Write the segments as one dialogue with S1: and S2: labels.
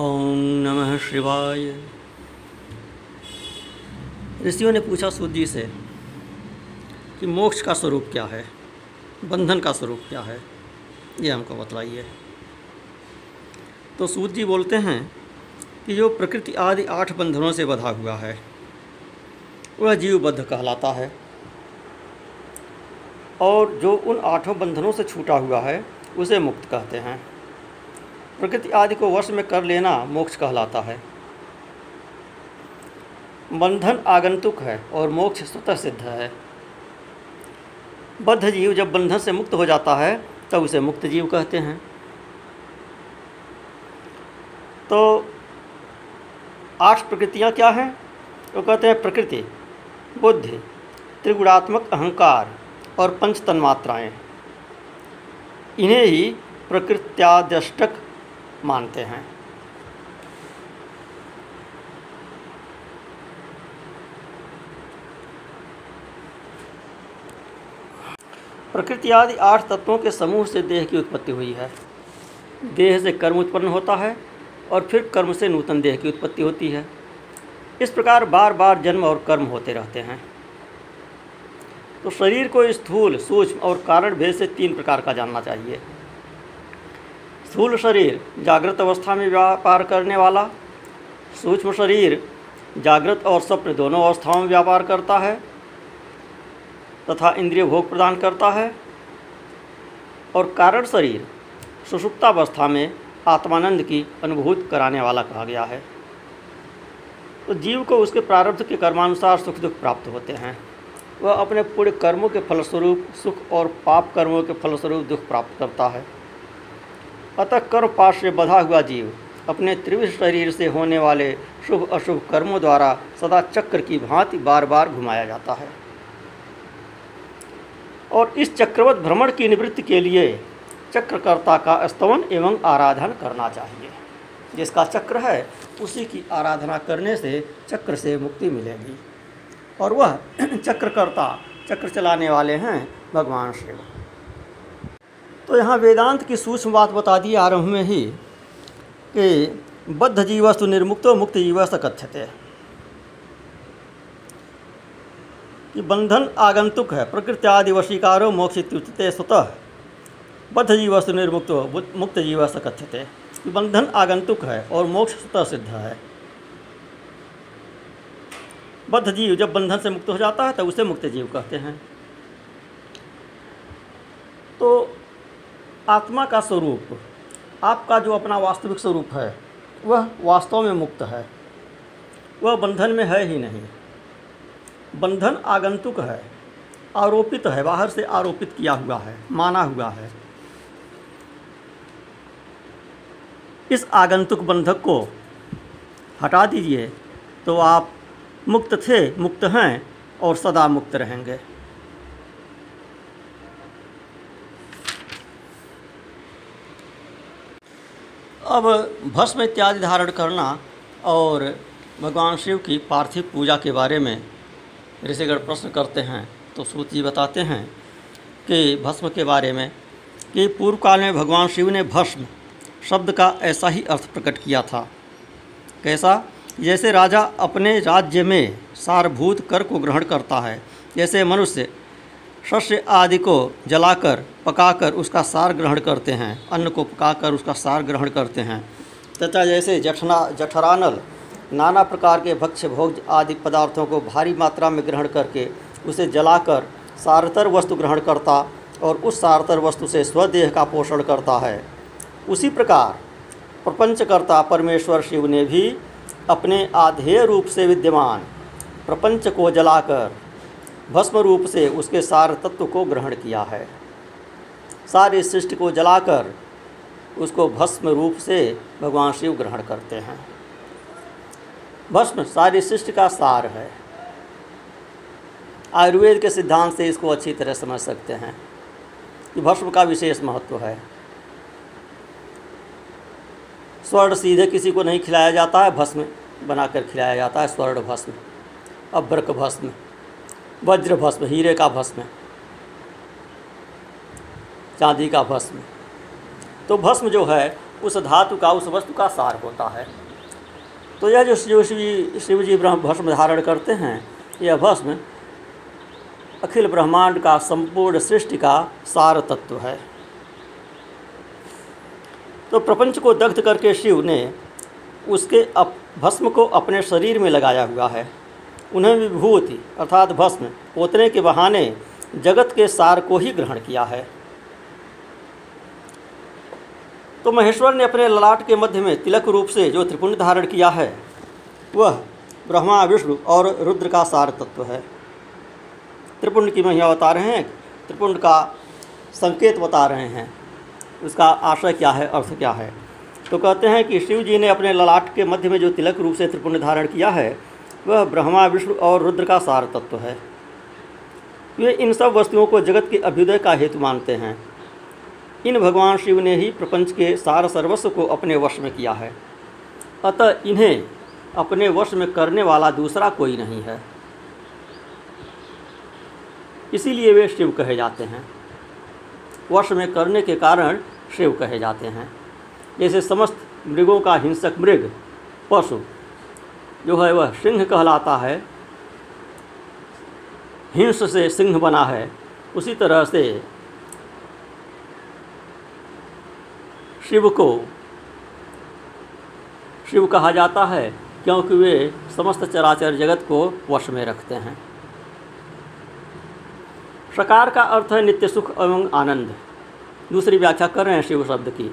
S1: ओम नमः शिवाय। ऋषियों ने पूछा सूत जी से कि मोक्ष का स्वरूप क्या है? बंधन का स्वरूप क्या है? ये हमको बतलाइए। तो सूत जी बोलते हैं कि जो प्रकृति आदि आठ बंधनों से बधा हुआ है, वह जीवबद्ध कहलाता है। और जो उन आठों बंधनों से छूटा हुआ है, उसे मुक्त कहते हैं। प्रकृति आदि को वश में कर लेना मोक्ष कहलाता है। बंधन आगंतुक है और मोक्ष स्वतः सिद्ध है। बद्ध जीव जब बंधन से मुक्त हो जाता है, तब उसे मुक्त जीव कहते हैं। तो आठ प्रकृतियाँ क्या हैं? वो कहते हैं प्रकृति, बुद्धि, त्रिगुणात्मक अहंकार और पंच तन्मात्राएँ इन्हें ही प्रकृत्यादष्टक मानते हैं। प्रकृति आदि आठ तत्वों के समूह से देह की उत्पत्ति हुई है। देह से कर्म उत्पन्न होता है और फिर कर्म से नूतन देह की उत्पत्ति होती है। इस प्रकार बार बार जन्म और कर्म होते रहते हैं। तो शरीर को स्थूल, सूक्ष्म और कारण भेद से तीन प्रकार का जानना चाहिए। स्थूल शरीर जागृत अवस्था में व्यापार करने वाला, सूक्ष्म शरीर जागृत और स्वप्न दोनों अवस्थाओं में व्यापार करता है तथा इंद्रिय भोग प्रदान करता है और कारण शरीर सुषुप्तावस्था में आत्मानंद की अनुभूति कराने वाला कहा गया है। तो जीव को उसके प्रारब्ध के कर्मानुसार सुख दुख प्राप्त होते हैं। वह अपने पूरे कर्मों के फलस्वरूप सुख और पाप कर्मों के फलस्वरूप दुख प्राप्त करता है। अतः कर्म पाश से बधा हुआ जीव, अपने त्रिविध शरीर से होने वाले शुभ अशुभ कर्मों द्वारा सदा चक्र की भांति बार बार घुमाया जाता है। और इस चक्रवत भ्रमण की निवृत्ति के लिए चक्रकर्ता का स्तवन एवं आराधन करना चाहिए। जिसका चक्र है, उसी की आराधना करने से चक्र से मुक्ति मिलेगी। और वह चक्रकर्ता, चक्र चलाने वाले हैं, भगवान शिव। तो यहाँ वेदांत की सूक्ष्म बात बता दी आरंभ में ही कि बद्ध जीवस्तु निर्मुक्त निर्मुक्तो मुक्त जीवस्त कथ्यते कि बंधन आगंतुक है प्रकृति आदि वशीकारो मोक्ष इत्युच्यते स्वतः। बद्ध जीवस्तु निर्मुक्तो मुक्त जीवस्त कथ्यते कि बंधन आगंतुक है और मोक्ष स्वतः सिद्ध है। बद्ध जीव जब बंधन से मुक्त हो जाता है, तब उसे मुक्त जीव कहते हैं। तो आत्मा का स्वरूप, आपका जो अपना वास्तविक स्वरूप है, वह वास्तव में मुक्त है। वह बंधन में है ही नहीं। बंधन आगंतुक है, आरोपित है, बाहर से आरोपित किया हुआ है, माना हुआ है। इस आगंतुक बंधक को हटा दीजिए तो आप मुक्त थे, मुक्त हैं और सदा मुक्त रहेंगे। अब भस्म इत्यादि धारण करना और भगवान शिव की पार्थिव पूजा के बारे में ऋषिगढ़ प्रश्न करते हैं तो सूत जी बताते हैं कि भस्म के बारे में कि पूर्व काल में भगवान शिव ने भस्म शब्द का ऐसा ही अर्थ प्रकट किया था। कैसा? जैसे राजा अपने राज्य में सारभूत कर को ग्रहण करता है, जैसे मनुष्य शस्य आदि को जलाकर, पकाकर उसका सार ग्रहण करते हैं। अन्न को पकाकर उसका सार ग्रहण करते हैं। तथा जैसे जठना, जठरानल, नाना प्रकार के भक्ष्य भोग आदि पदार्थों को भारी मात्रा में ग्रहण करके उसे जलाकर सारतर वस्तु ग्रहण करता और उस सारतर वस्तु से स्वदेह का पोषण करता है। उसी प्रकार प्रपंचकर्ता परमेश्वर शिव ने भी अपने आधेय रूप से विद्यमान प्रपंच को जलाकर भस्म रूप से उसके सार तत्व को ग्रहण किया है। सारी सृष्टि को जलाकर उसको भस्म रूप से भगवान शिव ग्रहण करते हैं। भस्म सारी सृष्टि का सार है। आयुर्वेद के सिद्धांत से इसको अच्छी तरह समझ सकते हैं। कि भस्म का विशेष महत्व है। स्वर्ण सीधे किसी को नहीं खिलाया जाता है, भस्म बनाकर खिलाया जाता है, स्वर्ण भस्म, अभ्रक भस्म। वज्र भस्म हीरे का भस्म चांदी का भस्म तो भस्म जो है, उस धातु का, उस वस्तु का सार होता है। तो यह जो शिव शिव शिव जी ब्रह्म भस्म धारण करते हैं, यह भस्म अखिल ब्रह्मांड का संपूर्ण सृष्टि का सार तत्व है। तो प्रपंच को दग्ध करके शिव ने उसके अप भस्म को अपने शरीर में लगाया हुआ है। उन्हें विभूति, अर्थात भस्म पोतने के बहाने जगत के सार को ही ग्रहण किया है। तो महेश्वर ने अपने ललाट के मध्य में तिलक रूप से जो त्रिपुंड धारण किया है, वह ब्रह्मा, विष्णु और रुद्र का सार तत्व है। त्रिपुंड की महिमा बता रहे हैं, त्रिपुंड का संकेत बता रहे हैं। उसका आशय क्या है, अर्थ क्या है? तो कहते हैं कि शिव जी ने अपने ललाट के मध्य में जो तिलक रूप से त्रिपुंड धारण किया है वह ब्रह्मा, विष्णु और रुद्र का सार तत्व है। वे इन सब वस्तुओं को जगत के अभ्युदय का हेतु मानते हैं। इन भगवान शिव ने ही प्रपंच के सार सर्वस्व को अपने वश में किया है। अतः इन्हें अपने वश में करने वाला दूसरा कोई नहीं है। इसीलिए वे शिव कहे जाते हैं। वश में करने के कारण शिव कहे जाते हैं। जैसे समस्त मृगों का हिंसक मृग, पशु जो है वह सिंह कहलाता है। हिंस से सिंह बना है। उसी तरह से शिव को शिव कहा जाता है, क्योंकि वे समस्त चराचर जगत को वश में रखते हैं। सकार का अर्थ है नित्य सुख एवं आनंद। दूसरी व्याख्या कर रहे हैं शिव शब्द की,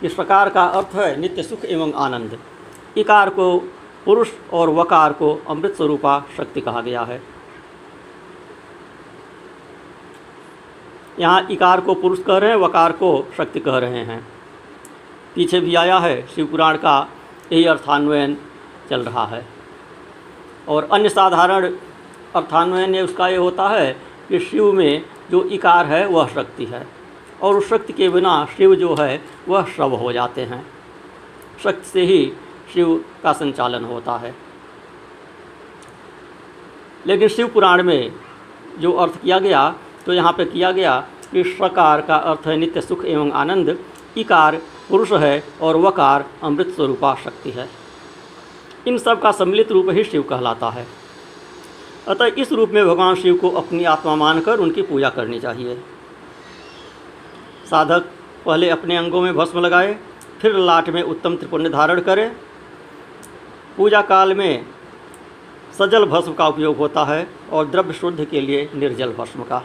S1: कि सकार का अर्थ है नित्य सुख एवं आनंद। इकार को पुरुष और वकार को अमृत स्वरूपा शक्ति कहा गया है। यहाँ इकार को पुरुष कह रहे हैं, वकार को शक्ति कह रहे हैं। पीछे भी आया है, शिव पुराण का यही अर्थान्वयन चल रहा है। और अन्य साधारण अर्थान्वयन उसका ये होता है कि शिव में जो इकार है, वह शक्ति है। और उस शक्ति के बिना शिव जो है, वह शव हो जाते हैं। शक्ति से ही शिव का संचालन होता है। लेकिन शिव पुराण में जो अर्थ किया गया तो यहाँ पे किया गया कि सकार का अर्थ है नित्य सुख एवं आनंद, इकार पुरुष है और वकार अमृत स्वरूपा शक्ति है। इन सब का सम्मिलित रूप ही शिव कहलाता है। अतः इस रूप में भगवान शिव को अपनी आत्मा मानकर उनकी पूजा करनी चाहिए। साधक पहले अपने अंगों में भस्म लगाए, फिर लाट में उत्तम त्रिपुण्य धारण करे पूजा काल में सजल भस्म का उपयोग होता है और द्रव्य शुद्ध के लिए निर्जल भस्म का।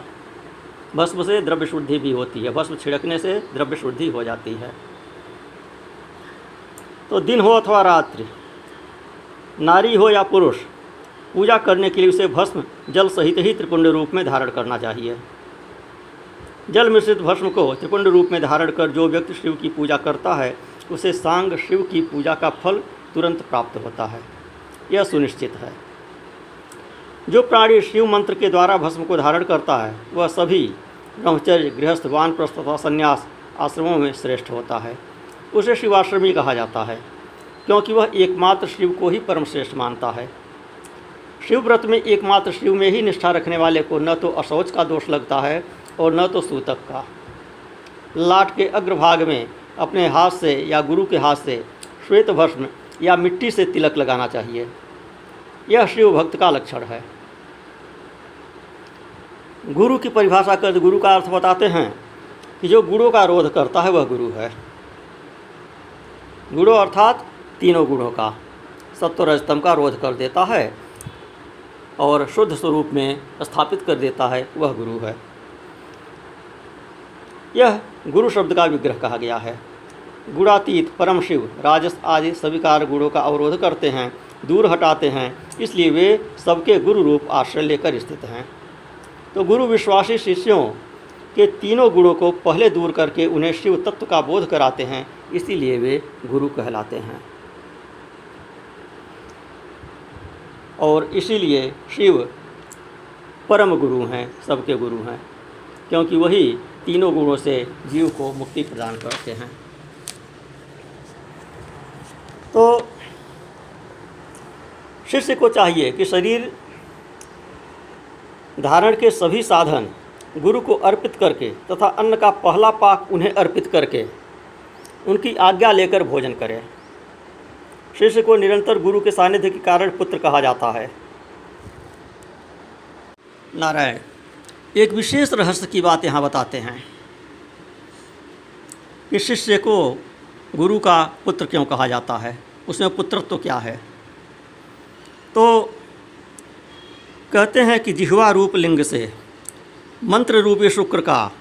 S1: भस्म से द्रव्य शुद्धि भी होती है। भस्म छिड़कने से द्रव्य शुद्धि हो जाती है। तो दिन हो अथवा रात्रि, नारी हो या पुरुष, पूजा करने के लिए उसे भस्म जल सहित ही त्रिपुंड रूप में धारण करना चाहिए। जल मिश्रित भस्म को त्रिपुंड रूप में धारण कर जो व्यक्ति शिव की पूजा करता है, उसे सांग शिव की पूजा का फल तुरंत प्राप्त होता है। यह सुनिश्चित है। जो प्राणी शिव मंत्र के द्वारा भस्म को धारण करता है, वह सभी ब्रह्मचर्य, गृहस्थ वान तथा संन्यास आश्रमों में श्रेष्ठ होता है। उसे शिवाश्रमी कहा जाता है, क्योंकि वह एकमात्र शिव को ही परम श्रेष्ठ मानता है। शिव व्रत में एकमात्र शिव में ही निष्ठा रखने वाले को न तो अशौच का दोष लगता है और न तो सूतक का। लाट के अग्रभाग में अपने हाथ से या गुरु के हाथ से श्वेत भस्म या मिट्टी से तिलक लगाना चाहिए। यह शिव भक्त का लक्षण है। गुरु की परिभाषा कर गुरु का अर्थ बताते हैं कि जो गुणों का रोध करता है, वह गुरु है। गुणों अर्थात तीनों गुणों का। सत्व रजतम का रोध कर देता है और शुद्ध स्वरूप में स्थापित कर देता है, वह गुरु है। यह गुरु शब्द का विग्रह कहा गया है। गुणातीत, परम शिव, राजस आदि स्वीकार गुणों का अवरोध करते हैं, दूर हटाते हैं, इसलिए वे सबके गुरु रूप आश्रय लेकर स्थित हैं। तो गुरु विश्वासी शिष्यों के तीनों गुणों को पहले दूर करके उन्हें शिव तत्व का बोध कराते हैं, इसीलिए वे गुरु कहलाते हैं। और इसीलिए शिव परम गुरु हैं, सबके गुरु हैं, क्योंकि वही तीनों गुणों से जीव को मुक्ति प्रदान करते हैं। तो शिष्य को चाहिए कि शरीर धारण के सभी साधन गुरु को अर्पित करके तथा अन्न का पहला पाक उन्हें अर्पित करके उनकी आज्ञा लेकर भोजन करें। शिष्य को निरंतर गुरु के सानिध्य के कारण पुत्र कहा जाता है। नारायण, एक विशेष रहस्य की बात यहाँ बताते हैं कि शिष्य को गुरु का पुत्र क्यों कहा जाता है? उसमें पुत्रत्व तो क्या है? तो कहते हैं कि जिहवा रूप लिंग से मंत्र रूपी शुक्र का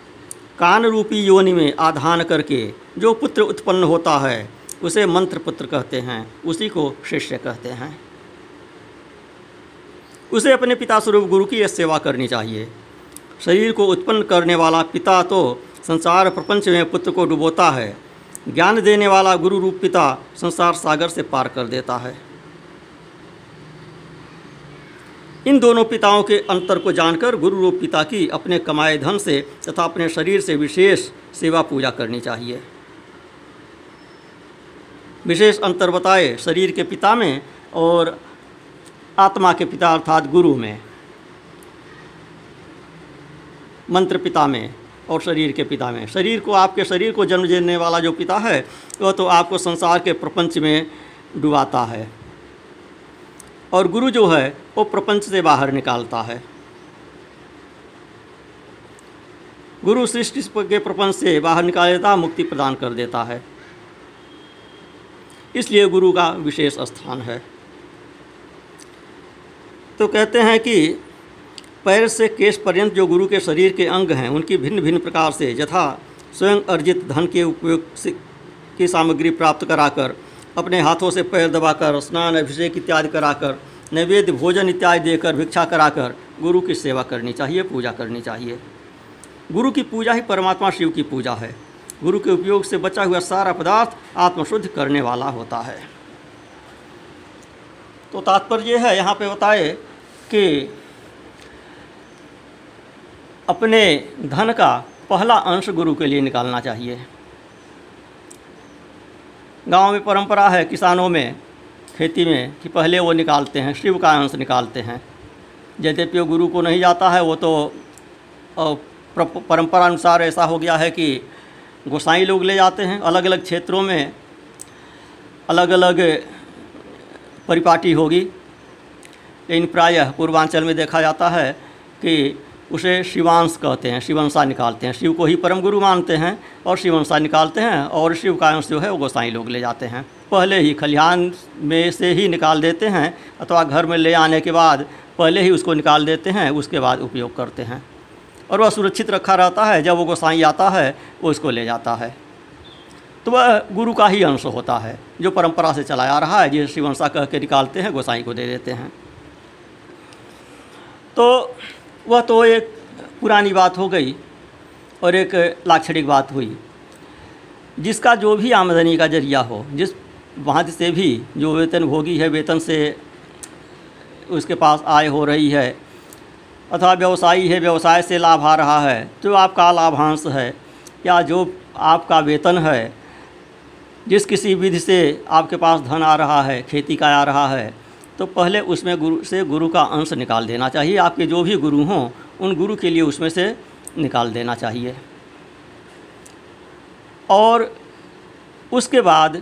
S1: कान रूपी योनि में आधान करके जो पुत्र उत्पन्न होता है, उसे मंत्र पुत्र कहते हैं। उसी को शिष्य कहते हैं। उसे अपने पिता स्वरूप गुरु की यह सेवा करनी चाहिए। शरीर को उत्पन्न करने वाला पिता तो संसार प्रपंच में पुत्र को डुबोता है। ज्ञान देने वाला गुरु रूप पिता संसार सागर से पार कर देता है। इन दोनों पिताओं के अंतर को जानकर गुरु रूप पिता की अपने कमाए धन से तथा अपने शरीर से विशेष सेवा पूजा करनी चाहिए। विशेष अंतर बताए शरीर के पिता में और आत्मा के पिता अर्थात गुरु में। मंत्र पिता में और शरीर के पिता में शरीर को आपके शरीर को जन्म देने वाला जो पिता है, वह तो आपको संसार के प्रपंच में डुबाता है। और गुरु जो है, वो प्रपंच से बाहर निकालता है। गुरु सृष्टि के प्रपंच से बाहर निकाल देता, मुक्ति प्रदान कर देता है। इसलिए गुरु का विशेष स्थान है। तो कहते हैं कि पैर से केश पर्यंत जो गुरु के शरीर के अंग हैं, उनकी भिन्न भिन्न प्रकार से यथा स्वयं अर्जित धन के उपयोग की सामग्री प्राप्त कराकर, अपने हाथों से पैर दबाकर, स्नान, अभिषेक इत्यादि कराकर, नैवेद्य, भोजन इत्यादि देकर भिक्षा कराकर गुरु की सेवा करनी चाहिए, पूजा करनी चाहिए। गुरु की पूजा ही परमात्मा शिव की पूजा है। गुरु के उपयोग से बचा हुआ सारा पदार्थ आत्मशुद्ध करने वाला होता है। तो तात्पर्य है, यहाँ पे बताए कि अपने धन का पहला अंश गुरु के लिए निकालना चाहिए। गाँव में परंपरा है किसानों में, खेती में, कि पहले वो निकालते हैं, शिव का अंश निकालते हैं। यद्यपि गुरु को नहीं जाता है, वो तो परंपरा अनुसार ऐसा हो गया है कि गोसाई लोग ले जाते हैं अलग अलग क्षेत्रों में अलग अलग परिपाटी होगी। लेकिन प्रायः पूर्वांचल में देखा जाता है कि उसे शिवांश कहते हैं, शिवंशा निकालते हैं। शिव को ही परम गुरु मानते हैं और शिवंशा निकालते हैं और शिव का अंश जो है वो गोसाई लोग ले जाते हैं। पहले ही खलिहान में से ही निकाल देते हैं अथवा घर में ले आने के बाद पहले ही उसको निकाल देते हैं, उसके बाद उपयोग करते हैं। और वह सुरक्षित रखा रहता है, जब वो गोसाई आता है, वो इसको ले जाता है। तो वह गुरु का ही अंश होता है, जो परंपरा से चलाया आ रहा है, जिसे शिवंशा कह के निकालते हैं, गोसाई को दे देते हैं। तो वह तो एक पुरानी बात हो गई और एक लाक्षणिक बात हुई, जिसका जो भी आमदनी का ज़रिया हो, जिस वहाँ से भी जो वेतन भोगी है, वेतन से उसके पास आय हो रही है, अथवा व्यवसायी है, व्यवसाय से लाभ आ रहा है जो आपका लाभांश है, या जो आपका वेतन है, जिस किसी विधि से आपके पास धन आ रहा है, खेती का आ रहा है तो पहले उसमें गुरु से गुरु का अंश निकाल देना चाहिए। आपके जो भी गुरु हों, उन गुरु के लिए उसमें से निकाल देना चाहिए। और उसके बाद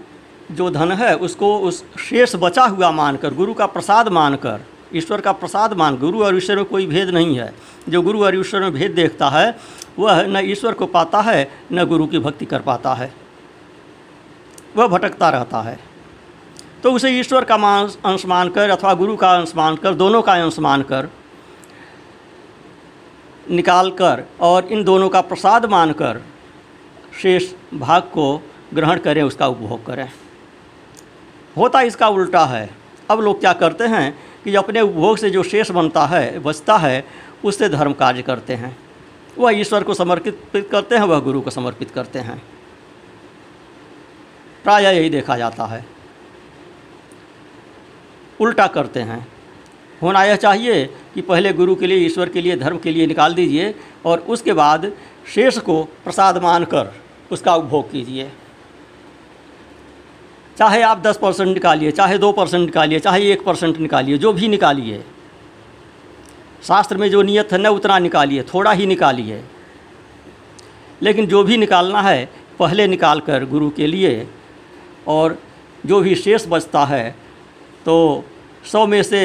S1: जो धन है, उसको उस शेष बचा हुआ मानकर, गुरु का प्रसाद मानकर, ईश्वर का प्रसाद मान, गुरु और ईश्वर में कोई भेद नहीं है। जो गुरु और ईश्वर में भेद देखता है, वह न ईश्वर को पाता है, न गुरु की भक्ति कर पाता है। वह भटकता रहता है। तो उसे ईश्वर का अंश मानकर अथवा गुरु का अंश मानकर, दोनों का अंश मानकर निकाल कर और इन दोनों का प्रसाद मानकर शेष भाग को ग्रहण करें, उसका उपभोग करें। होता इसका उल्टा है। अब लोग क्या करते हैं कि अपने उपभोग से जो शेष बनता है, बचता है, उससे धर्म कार्य करते हैं। वह ईश्वर को समर्पित करते हैं, वह गुरु को समर्पित करते हैं। प्रायः यही देखा जाता है। उल्टा करते हैं। होना यह चाहिए कि पहले गुरु के लिए, ईश्वर के लिए, धर्म के लिए निकाल दीजिए और उसके बाद शेष को प्रसाद मानकर उसका उपभोग कीजिए। चाहे आप दस परसेंट निकालिए, चाहे दो परसेंट निकालिए, चाहे एक परसेंट निकालिए, जो भी निकालिए। शास्त्र में जो नियत है, न उतना निकालिए, थोड़ा ही निकालिए। लेकिन जो भी निकालना है, पहले निकाल कर गुरु के लिए और जो भी शेष बचता है तो सौ में से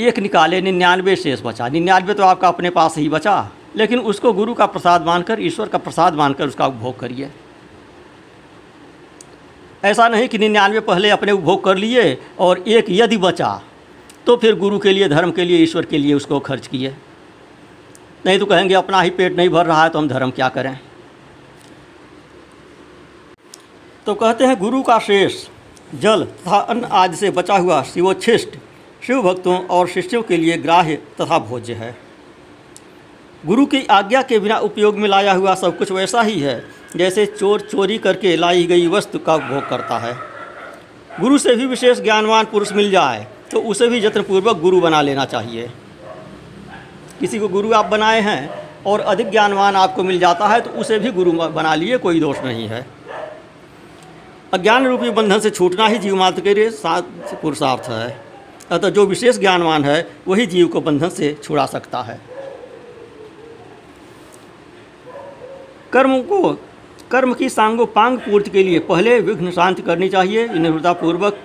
S1: एक निकाले निन्यानवे शेष बचा। निन्यानवे तो आपका अपने पास ही बचा, लेकिन उसको गुरु का प्रसाद मानकर, ईश्वर का प्रसाद मानकर उसका उपभोग करिए। ऐसा नहीं कि निन्यानवे पहले अपने उपभोग कर लिए और एक यदि बचा तो फिर गुरु के लिए, धर्म के लिए, ईश्वर के लिए उसको खर्च किए। नहीं तो कहेंगे, अपना ही पेट नहीं भर रहा है तो हम धर्म क्या करें? तो कहते हैं, गुरु का शेष। जल तथा अन्न आदि से बचा हुआ शिवोच्छिष्ट शिव भक्तों और शिष्यों के लिए ग्राह्य तथा भोज्य है। गुरु की आज्ञा के बिना उपयोग में लाया हुआ सब कुछ वैसा ही है, जैसे चोर चोरी करके लाई गई वस्तु का उपभोग करता है। गुरु से भी विशेष ज्ञानवान पुरुष मिल जाए तो उसे भी यत्नपूर्वक गुरु बना लेना चाहिए। किसी को गुरु आप बनाए हैं और अधिक ज्ञानवान आपको मिल जाता है तो उसे भी गुरु बना लिए कोई दोष नहीं है। अज्ञान रूपी बंधन से छूटना ही जीव मात्र के लिए पुरुषार्थ है। अतः जो विशेष ज्ञानवान है, वही जीव को बंधन से छुड़ा सकता है। कर्म को, कर्म की सांगोपांग पूर्ति के लिए पहले विघ्न शांत करनी चाहिए निवृत्तापूर्वक